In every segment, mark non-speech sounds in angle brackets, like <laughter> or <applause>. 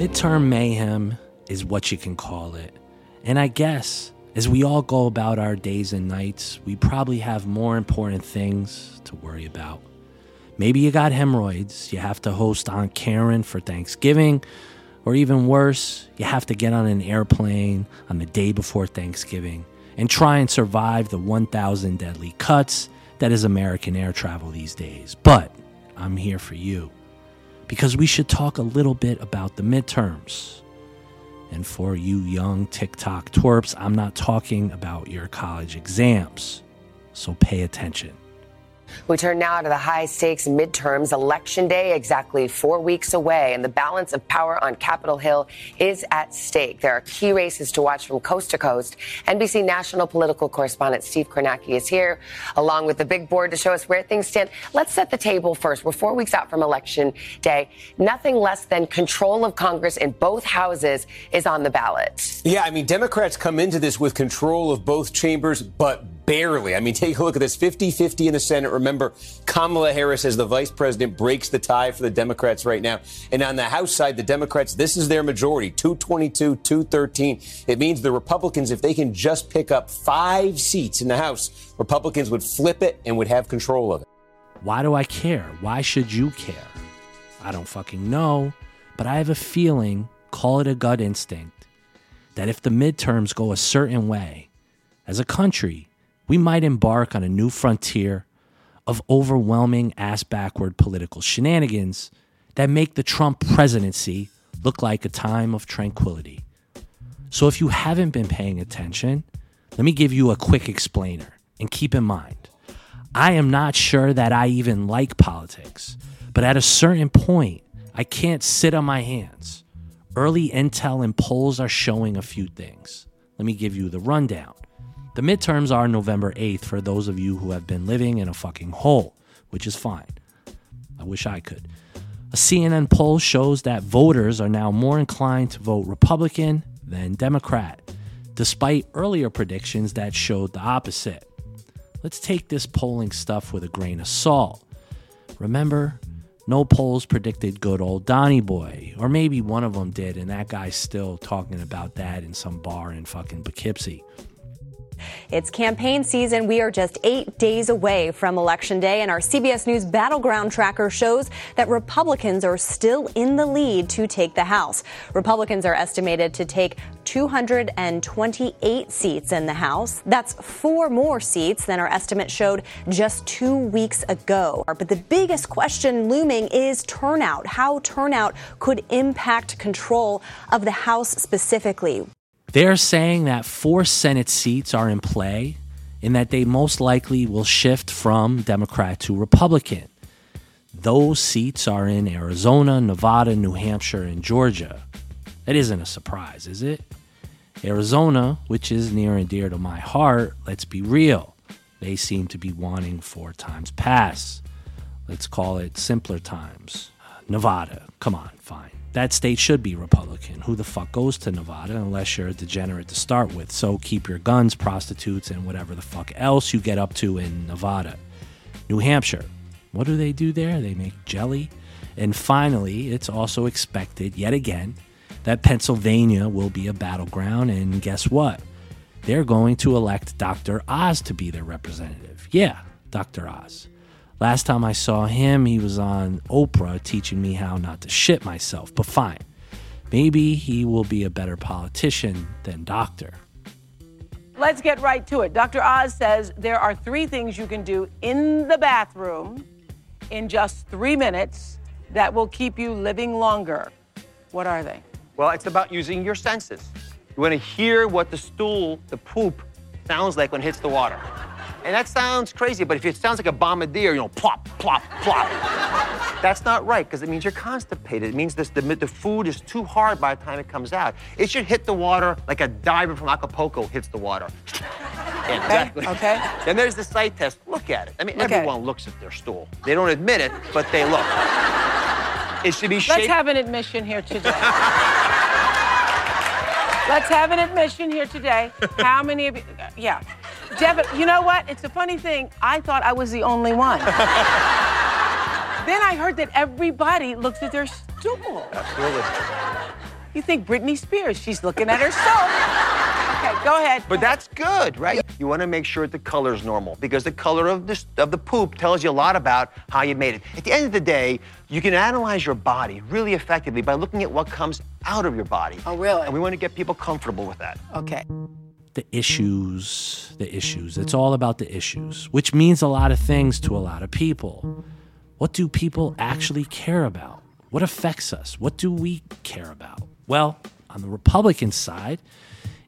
Midterm mayhem is what you can call it. And I guess as we all go about our days and nights, we probably have more important things to worry about. Maybe you got hemorrhoids, you have to host Aunt Karen for Thanksgiving, or even worse, you have to get on an airplane on the day before Thanksgiving and try and survive the 1,000 deadly cuts that is American air travel these days. But I'm here for you because we should talk a little bit about the midterms. And for you young TikTok twerps, I'm not talking about your college exams. So pay attention. We turn now to the high stakes midterms. Election day exactly four weeks away, and the balance of power on Capitol Hill is at stake. There are key races to watch from coast to coast. NBC national political correspondent Steve Kornacki is here, along with the big board to show us where things stand. Let's set the table first. We're four weeks out from Election Day. Nothing less than control of Congress in both houses is on the ballot. Yeah, I mean, Democrats come into this with control of both chambers, but barely. I mean, take a look at this 50 50 in the Senate. Remember, Kamala Harris, as the vice president, breaks the tie for the Democrats right now. And on the House side, the Democrats, this is their majority 222, 213. It means the Republicans, if they can just pick up five seats in the House, Republicans would flip it and would have control of it. Why do I care? Why should you care? I don't fucking know, but I have a feeling, call it a gut instinct, that if the midterms go a certain way, as a country, we might embark on a new frontier of overwhelming ass backward political shenanigans that make the Trump presidency look like a time of tranquility. So if you haven't been paying attention, let me give you a quick explainer. And keep in mind, I am not sure that I even like politics, but at a certain point, I can't sit on my hands. Early intel and polls are showing a few things. Let me give you the rundown. The midterms are November 8th for those of you who have been living in a fucking hole, which is fine. I wish I could. A CNN poll shows that voters are now more inclined to vote Republican than Democrat, despite earlier predictions that showed the opposite. Let's take this polling stuff with a grain of salt. Remember, no polls predicted good old Donny Boy, or maybe one of them did, and that guy's still talking about that in some bar in fucking Poughkeepsie. It's campaign season. We are just eight days away from Election Day, and our CBS News Battleground Tracker shows that Republicans are still in the lead to take the House. Republicans are estimated to take 228 seats in the House. That's four more seats than our estimate showed just two weeks ago. But the biggest question looming is turnout. How turnout could impact control of the House specifically. They're saying that four Senate seats are in play and that they most likely will shift from Democrat to Republican. Those seats are in Arizona, Nevada, New Hampshire, and Georgia. That isn't a surprise, is it? Arizona, which is near and dear to my heart, let's be real. They seem to be wanting four times pass. Let's call it simpler times. Uh, Nevada, come on, fine that state should be Republican. Who the fuck goes to Nevada unless you're a degenerate to start with? So keep your guns, prostitutes, and whatever the fuck else you get up to in Nevada. New Hampshire, what do they do there? They make jelly. And finally, it's also expected, yet again, that Pennsylvania will be a battleground. And guess what? They're going to elect Dr. Oz to be their representative. Yeah, Dr. Oz. Last time I saw him, he was on Oprah teaching me how not to shit myself, but fine. Maybe he will be a better politician than Doctor. Let's get right to it. Dr. Oz says there are three things you can do in the bathroom in just three minutes that will keep you living longer. What are they? Well, it's about using your senses. You want to hear what the stool, the poop, sounds like when it hits the water. And that sounds crazy, but if it sounds like a bombardier, you know, plop, plop, plop, that's not right because it means you're constipated. It means this, the, the food is too hard by the time it comes out. It should hit the water like a diver from Acapulco hits the water. Yeah, exactly. Okay. <laughs> Then there's the sight test. Look at it. I mean, Look everyone looks at their stool. They don't admit it, but they look. It should be shaped. Let's have an admission here today. <laughs> Let's have an admission here today. How many of you? Yeah. Devin, you know what? It's a funny thing. I thought I was the only one. <laughs> then I heard that everybody looks at their stool. Absolutely. You think Britney Spears? She's looking at herself. okay, go ahead. But that's good, right? You want to make sure the color's normal because the color of the, of the poop tells you a lot about how you made it. At the end of the day, you can analyze your body really effectively by looking at what comes out of your body. Oh, really? And we want to get people comfortable with that. Okay. The issues, the issues. It's all about the issues, which means a lot of things to a lot of people. What do people actually care about? What affects us? What do we care about? Well, on the Republican side,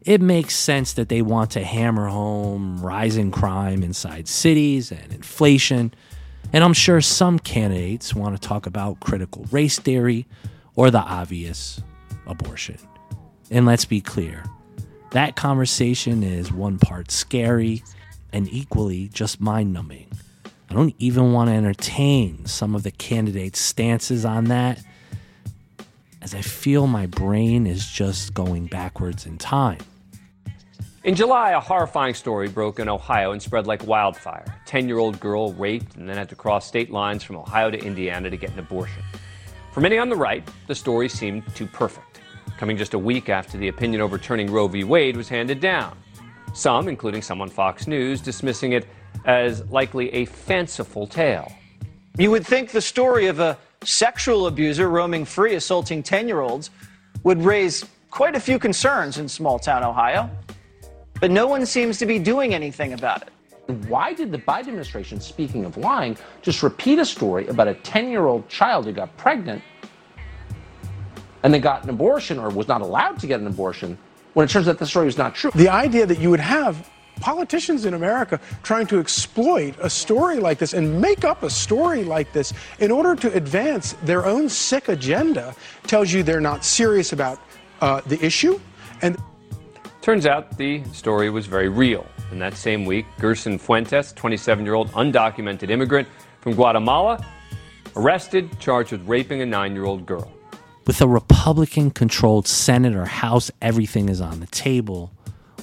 it makes sense that they want to hammer home rising crime inside cities and inflation. And I'm sure some candidates want to talk about critical race theory or the obvious abortion. And let's be clear that conversation is one part scary and equally just mind numbing. I don't even want to entertain some of the candidates' stances on that, as I feel my brain is just going backwards in time. In July, a horrifying story broke in Ohio and spread like wildfire. A 10 year old girl raped and then had to cross state lines from Ohio to Indiana to get an abortion. For many on the right, the story seemed too perfect, coming just a week after the opinion overturning Roe v. Wade was handed down. Some, including some on Fox News, dismissing it as likely a fanciful tale. You would think the story of a sexual abuser roaming free, assaulting 10 year olds, would raise quite a few concerns in small town Ohio. But no one seems to be doing anything about it. Why did the Biden administration, speaking of lying, just repeat a story about a 10 year old child who got pregnant and then got an abortion or was not allowed to get an abortion when it turns out the story was not true? The idea that you would have politicians in America trying to exploit a story like this and make up a story like this in order to advance their own sick agenda tells you they're not serious about uh, the issue. And Turns out the story was very real. And that same week, Gerson Fuentes, 27 year old undocumented immigrant from Guatemala, arrested, charged with raping a nine year old girl. With a Republican controlled Senate or House, everything is on the table.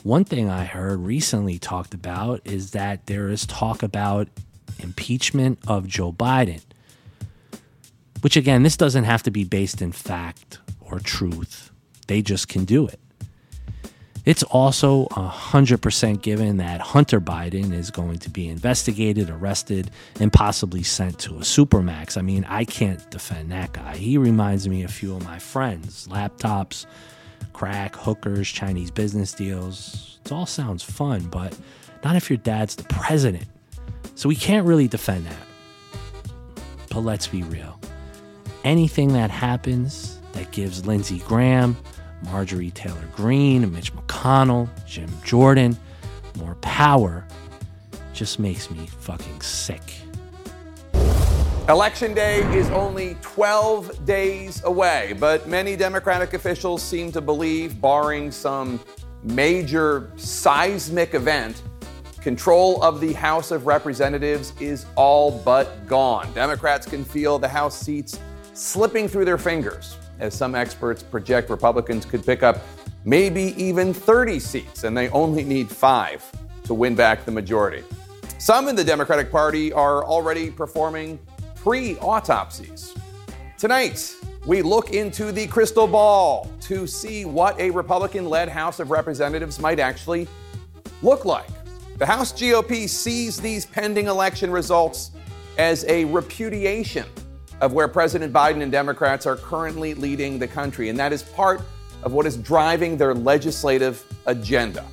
One thing I heard recently talked about is that there is talk about impeachment of Joe Biden. Which, again, this doesn't have to be based in fact or truth, they just can do it. It's also 100% given that Hunter Biden is going to be investigated, arrested, and possibly sent to a supermax. I mean, I can't defend that guy. He reminds me of a few of my friends laptops, crack, hookers, Chinese business deals. It all sounds fun, but not if your dad's the president. So we can't really defend that. But let's be real. Anything that happens that gives Lindsey Graham, Marjorie Taylor Greene, Mitch McConnell, Jim Jordan more power just makes me fucking sick. Election day is only 12 days away, but many Democratic officials seem to believe, barring some major seismic event, control of the House of Representatives is all but gone. Democrats can feel the House seats slipping through their fingers as some experts project Republicans could pick up maybe even 30 seats, and they only need five to win back the majority. Some in the Democratic Party are already performing pre autopsies. Tonight, we look into the crystal ball to see what a Republican led House of Representatives might actually look like. The House GOP sees these pending election results as a repudiation of where President Biden and Democrats are currently leading the country, and that is part of what is driving their legislative agenda.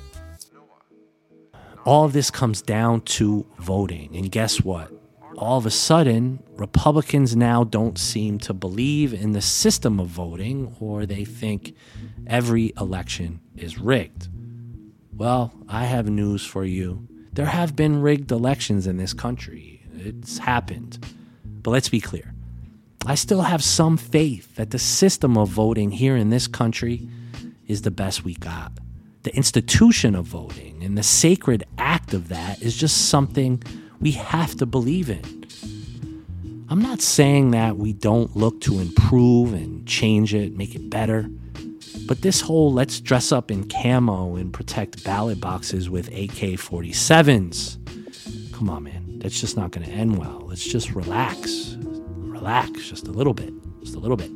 All of this comes down to voting. And guess what? All of a sudden, Republicans now don't seem to believe in the system of voting, or they think every election is rigged. Well, I have news for you. There have been rigged elections in this country. It's happened. But let's be clear I still have some faith that the system of voting here in this country is the best we got. The institution of voting and the sacred act of that is just something we have to believe in. I'm not saying that we don't look to improve and change it, make it better. But this whole let's dress up in camo and protect ballot boxes with AK 47s, come on, man, that's just not going to end well. Let's just relax. Relax just a little bit. Just a little bit.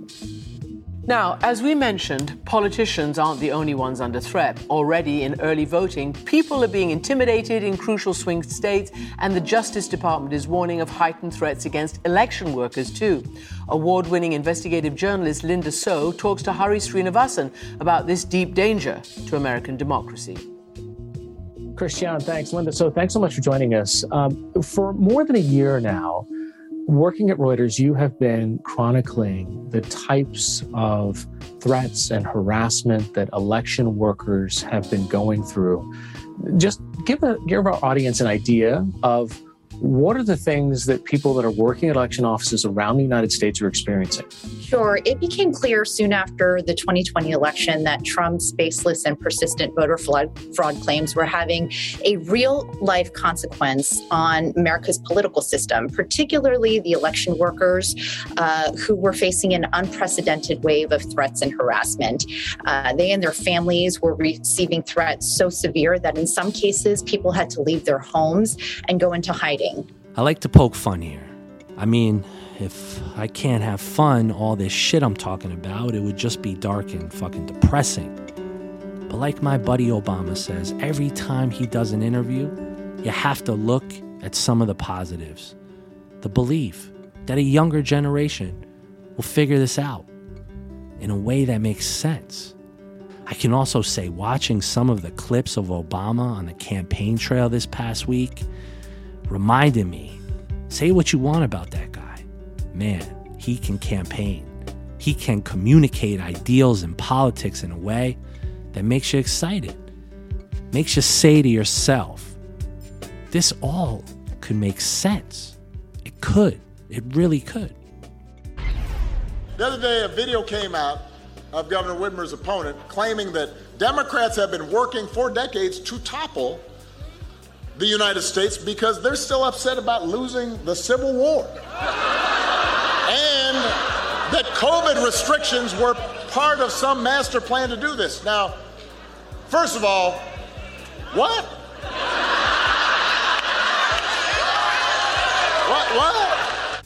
Now, as we mentioned, politicians aren't the only ones under threat. Already in early voting, people are being intimidated in crucial swing states, and the Justice Department is warning of heightened threats against election workers, too. Award winning investigative journalist Linda So talks to Hari Srinivasan about this deep danger to American democracy. Christiane, thanks. Linda, so thanks so much for joining us. Um, for more than a year now, working at Reuters, you have been chronicling the types of threats and harassment that election workers have been going through. Just give, a, give our audience an idea of what are the things that people that are working at election offices around the United States are experiencing? Sure. It became clear soon after the 2020 election that Trump's baseless and persistent voter fraud, fraud claims were having a real life consequence on America's political system, particularly the election workers uh, who were facing an unprecedented wave of threats and harassment. Uh, they and their families were receiving threats so severe that in some cases, people had to leave their homes and go into hiding. I like to poke fun here. I mean, if I can't have fun, all this shit I'm talking about, it would just be dark and fucking depressing. But like my buddy Obama says, every time he does an interview, you have to look at some of the positives. The belief that a younger generation will figure this out in a way that makes sense. I can also say, watching some of the clips of Obama on the campaign trail this past week reminded me say what you want about that guy. Man, he can campaign. He can communicate ideals and politics in a way that makes you excited, makes you say to yourself, this all could make sense. It could. It really could. The other day, a video came out of Governor Whitmer's opponent claiming that Democrats have been working for decades to topple the United States because they're still upset about losing the Civil War. and that COVID restrictions were part of some master plan to do this. Now, first of all, what? What? What?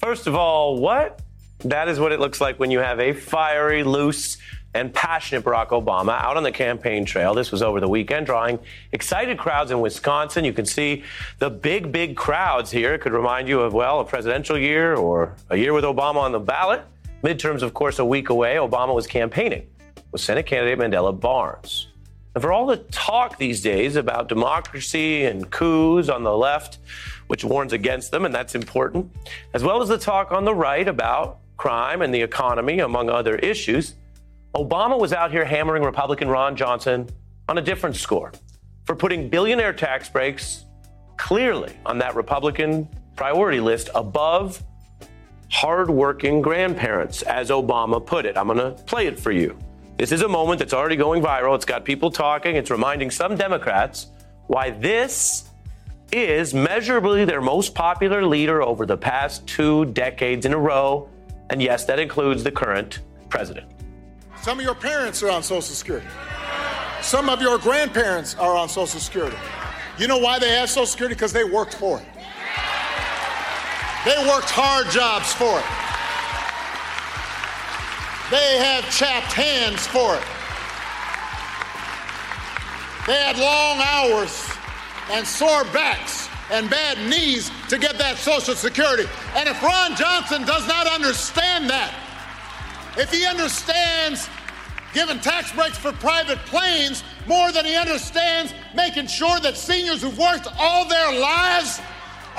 First of all, what? That is what it looks like when you have a fiery, loose, and passionate Barack Obama out on the campaign trail. This was over the weekend, drawing excited crowds in Wisconsin. You can see the big, big crowds here. It could remind you of, well, a presidential year or a year with Obama on the ballot. Midterms, of course, a week away. Obama was campaigning with Senate candidate Mandela Barnes. And for all the talk these days about democracy and coups on the left, which warns against them, and that's important, as well as the talk on the right about crime and the economy, among other issues, Obama was out here hammering Republican Ron Johnson on a different score for putting billionaire tax breaks clearly on that Republican priority list above hardworking grandparents, as Obama put it. I'm going to play it for you. This is a moment that's already going viral. It's got people talking. It's reminding some Democrats why this is measurably their most popular leader over the past two decades in a row. And yes, that includes the current president. Some of your parents are on Social Security. Some of your grandparents are on Social Security. You know why they have Social Security? Because they worked for it. They worked hard jobs for it. They have chapped hands for it. They had long hours and sore backs and bad knees to get that Social Security. And if Ron Johnson does not understand that, if he understands giving tax breaks for private planes more than he understands making sure that seniors who've worked all their lives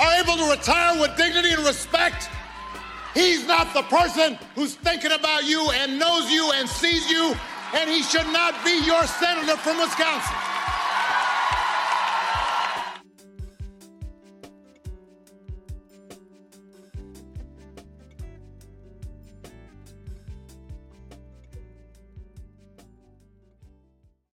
are able to retire with dignity and respect. He's not the person who's thinking about you and knows you and sees you, and he should not be your senator from Wisconsin.